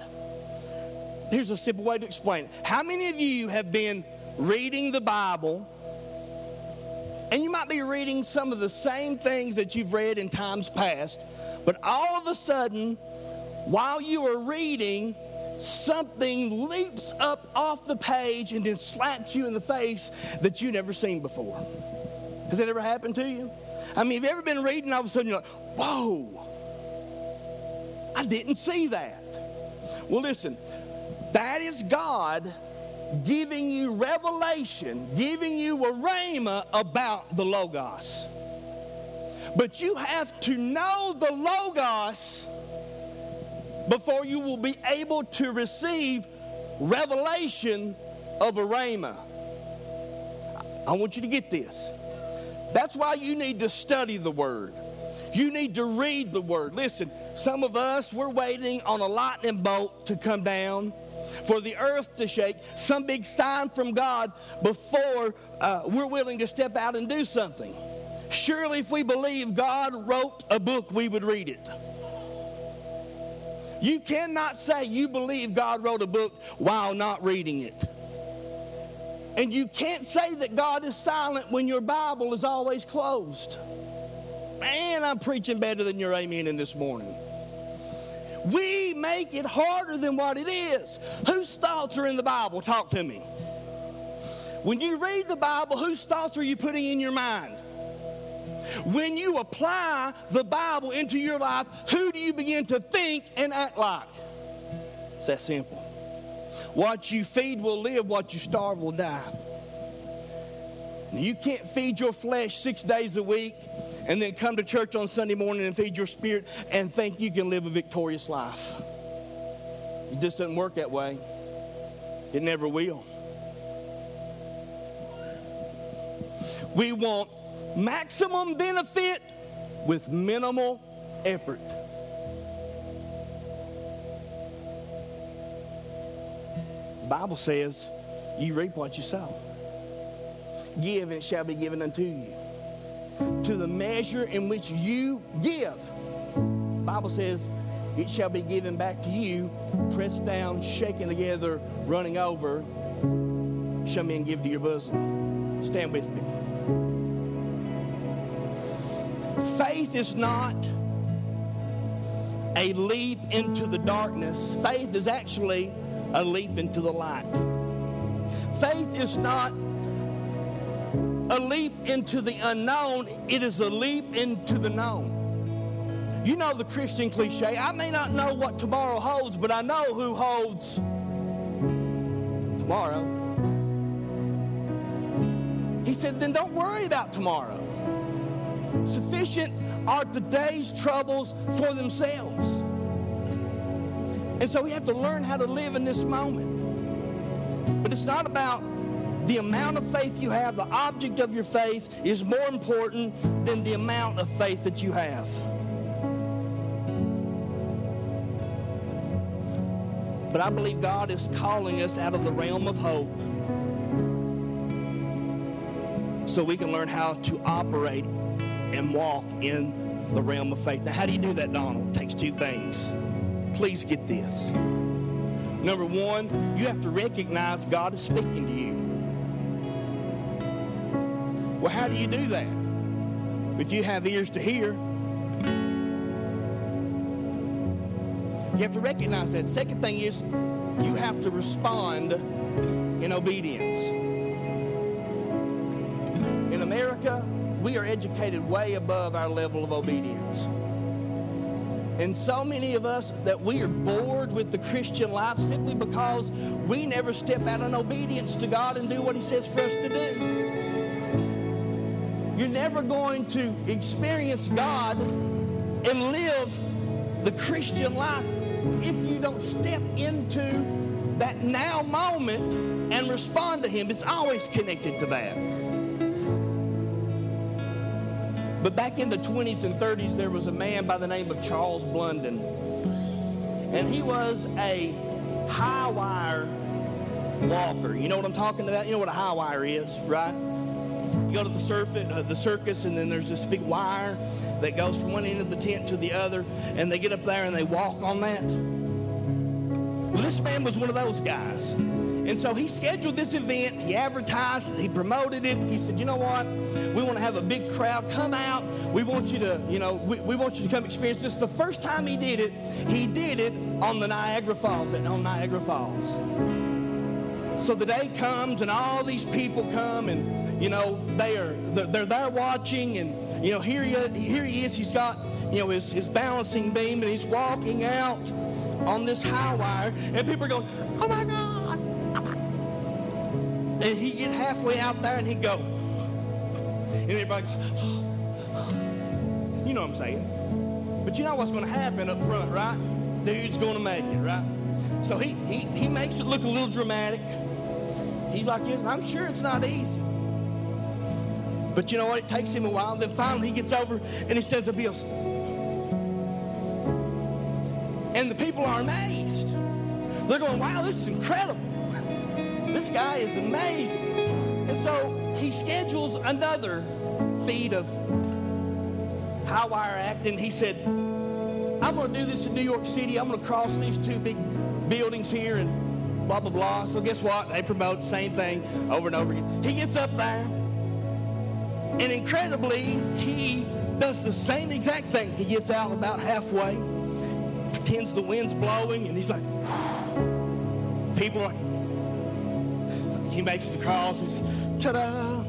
Here's a simple way to explain it. How many of you have been reading the Bible? And you might be reading some of the same things that you've read in times past, but all of a sudden, while you are reading, something leaps up off the page and then slaps you in the face that you never seen before. Has that ever happened to you? I mean, have you ever been reading all of a sudden you're like, whoa, I didn't see that. Well, listen, that is God giving you revelation, giving you a rhema about the Logos. But you have to know the Logos before you will be able to receive revelation of a rhema. I want you to get this. That's why you need to study the Word. You need to read the Word. Listen, some of us, we're waiting on a lightning bolt to come down for the earth to shake, some big sign from God before uh, we're willing to step out and do something. Surely, if we believe God wrote a book, we would read it. You cannot say you believe God wrote a book while not reading it. And you can't say that God is silent when your Bible is always closed. Man, I'm preaching better than your amen in this morning. We make it harder than what it is. Whose thoughts are in the Bible? Talk to me. When you read the Bible, whose thoughts are you putting in your mind? When you apply the Bible into your life, who do you begin to think and act like? It's that simple. What you feed will live, what you starve will die. You can't feed your flesh six days a week and then come to church on Sunday morning and feed your spirit and think you can live a victorious life. It just doesn't work that way. It never will. We want maximum benefit with minimal effort. The Bible says, You reap what you sow. Give, and it shall be given unto you to the measure in which you give. The Bible says, it shall be given back to you, pressed down, shaken together, running over, shall men give to your bosom. Stand with me. Faith is not a leap into the darkness. Faith is actually a leap into the light. Faith is not a leap into the unknown, it is a leap into the known. You know the Christian cliche I may not know what tomorrow holds, but I know who holds tomorrow. He said, then don't worry about tomorrow. Sufficient are today's troubles for themselves. And so we have to learn how to live in this moment. But it's not about the amount of faith you have, the object of your faith, is more important than the amount of faith that you have. But I believe God is calling us out of the realm of hope so we can learn how to operate and walk in the realm of faith. Now, how do you do that, Donald? It takes two things. Please get this. Number one, you have to recognize God is speaking to you. Well, how do you do that? If you have ears to hear, you have to recognize that. Second thing is, you have to respond in obedience. We are educated way above our level of obedience. And so many of us that we are bored with the Christian life simply because we never step out in obedience to God and do what He says for us to do. You're never going to experience God and live the Christian life if you don't step into that now moment and respond to Him, it's always connected to that. But back in the 20s and 30s, there was a man by the name of Charles Blondin. And he was a high wire walker. You know what I'm talking about? You know what a high wire is, right? You go to the, surf, uh, the circus, and then there's this big wire that goes from one end of the tent to the other, and they get up there and they walk on that. Well, this man was one of those guys. And so he scheduled this event, he advertised it, he promoted it. He said, you know what? We want to have a big crowd. Come out. We want you to, you know, we, we want you to come experience this. The first time he did it, he did it on the Niagara Falls, on Niagara Falls. So the day comes and all these people come and, you know, they are, they're there watching and, you know, here he, here he is. He's got, you know, his, his balancing beam and he's walking out on this high wire and people are going, oh my God. And he'd get halfway out there and he'd go. And everybody goes, you know what I'm saying. But you know what's going to happen up front, right? Dude's going to make it, right? So he, he, he makes it look a little dramatic. He's like, yes, I'm sure it's not easy. But you know what? It takes him a while. Then finally he gets over and he stands up goes. And the people are amazed. They're going, wow, this is incredible. This guy is amazing. And so he schedules another feed of high wire acting. He said, I'm going to do this in New York City. I'm going to cross these two big buildings here and blah, blah, blah. So guess what? They promote the same thing over and over again. He gets up there, and incredibly, he does the same exact thing. He gets out about halfway, pretends the wind's blowing, and he's like, people are like, he makes the cross. He's ta-da.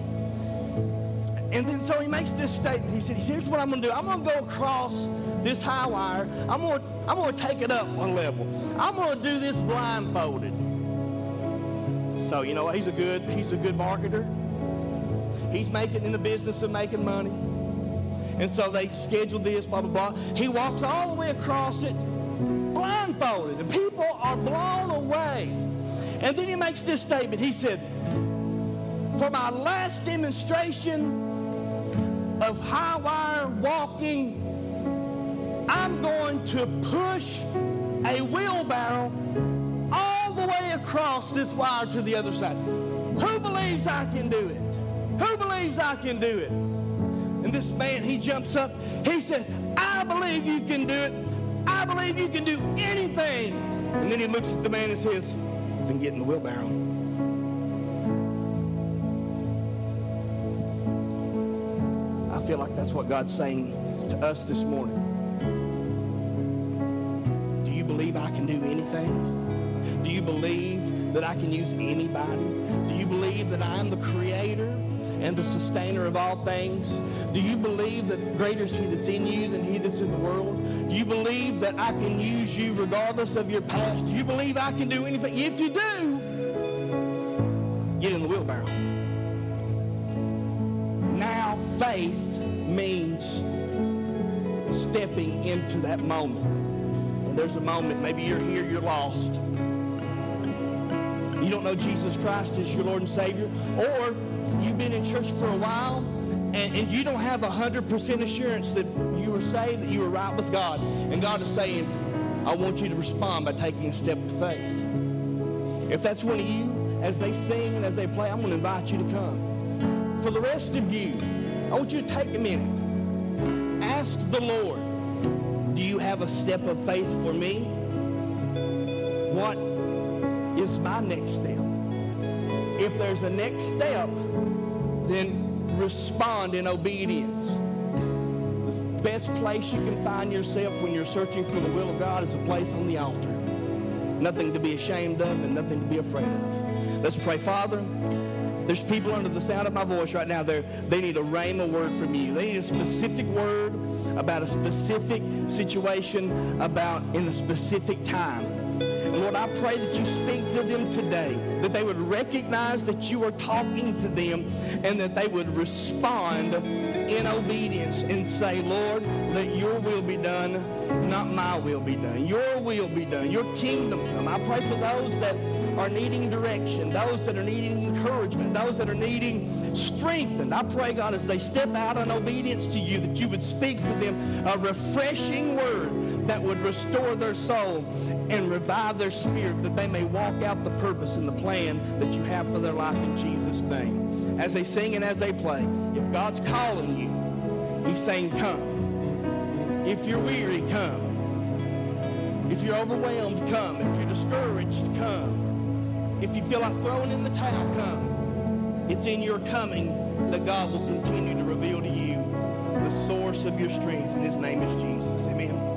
And then so he makes this statement. He said, here's what I'm going to do. I'm going to go across this high wire. I'm going I'm going to take it up one level. I'm going to do this blindfolded. So, you know? He's a good, he's a good marketer. He's making in the business of making money. And so they scheduled this, blah, blah, blah. He walks all the way across it blindfolded. And people are blown away. And then he makes this statement. He said, For my last demonstration of high wire walking, I'm going to push a wheelbarrow all the way across this wire to the other side. Who believes I can do it? Who believes I can do it? And this man, he jumps up. He says, I believe you can do it. I believe you can do anything. And then he looks at the man and says, than getting the wheelbarrow. I feel like that's what God's saying to us this morning. Do you believe I can do anything? Do you believe that I can use anybody? Do you believe that I am the creator? And the sustainer of all things? Do you believe that greater is he that's in you than he that's in the world? Do you believe that I can use you regardless of your past? Do you believe I can do anything? If you do, get in the wheelbarrow. Now faith means stepping into that moment. And there's a moment, maybe you're here, you're lost. You don't know Jesus Christ as your Lord and Savior, or you've been in church for a while and, and you don't have 100% assurance that you were saved, that you were right with God. And God is saying, I want you to respond by taking a step of faith. If that's one of you, as they sing and as they play, I'm going to invite you to come. For the rest of you, I want you to take a minute. Ask the Lord, do you have a step of faith for me? What is my next step? If there's a next step, then respond in obedience. The best place you can find yourself when you're searching for the will of God is a place on the altar. Nothing to be ashamed of and nothing to be afraid of. Let's pray. Father, there's people under the sound of my voice right now. They're, they need a rhema word from you. They need a specific word about a specific situation, about in a specific time. Lord, I pray that you speak to them today, that they would recognize that you are talking to them and that they would respond in obedience and say, Lord, let your will be done, not my will be done. Your will be done. Your kingdom come. I pray for those that are needing direction, those that are needing encouragement, those that are needing strengthened. I pray, God, as they step out in obedience to you, that you would speak to them a refreshing word that would restore their soul and revive their spirit, that they may walk out the purpose and the plan that you have for their life in Jesus' name. As they sing and as they play, if God's calling you, he's saying, come. If you're weary, come. If you're overwhelmed, come. If you're discouraged, come. If you feel like throwing in the towel, come. It's in your coming that God will continue to reveal to you the source of your strength, and his name is Jesus. Amen.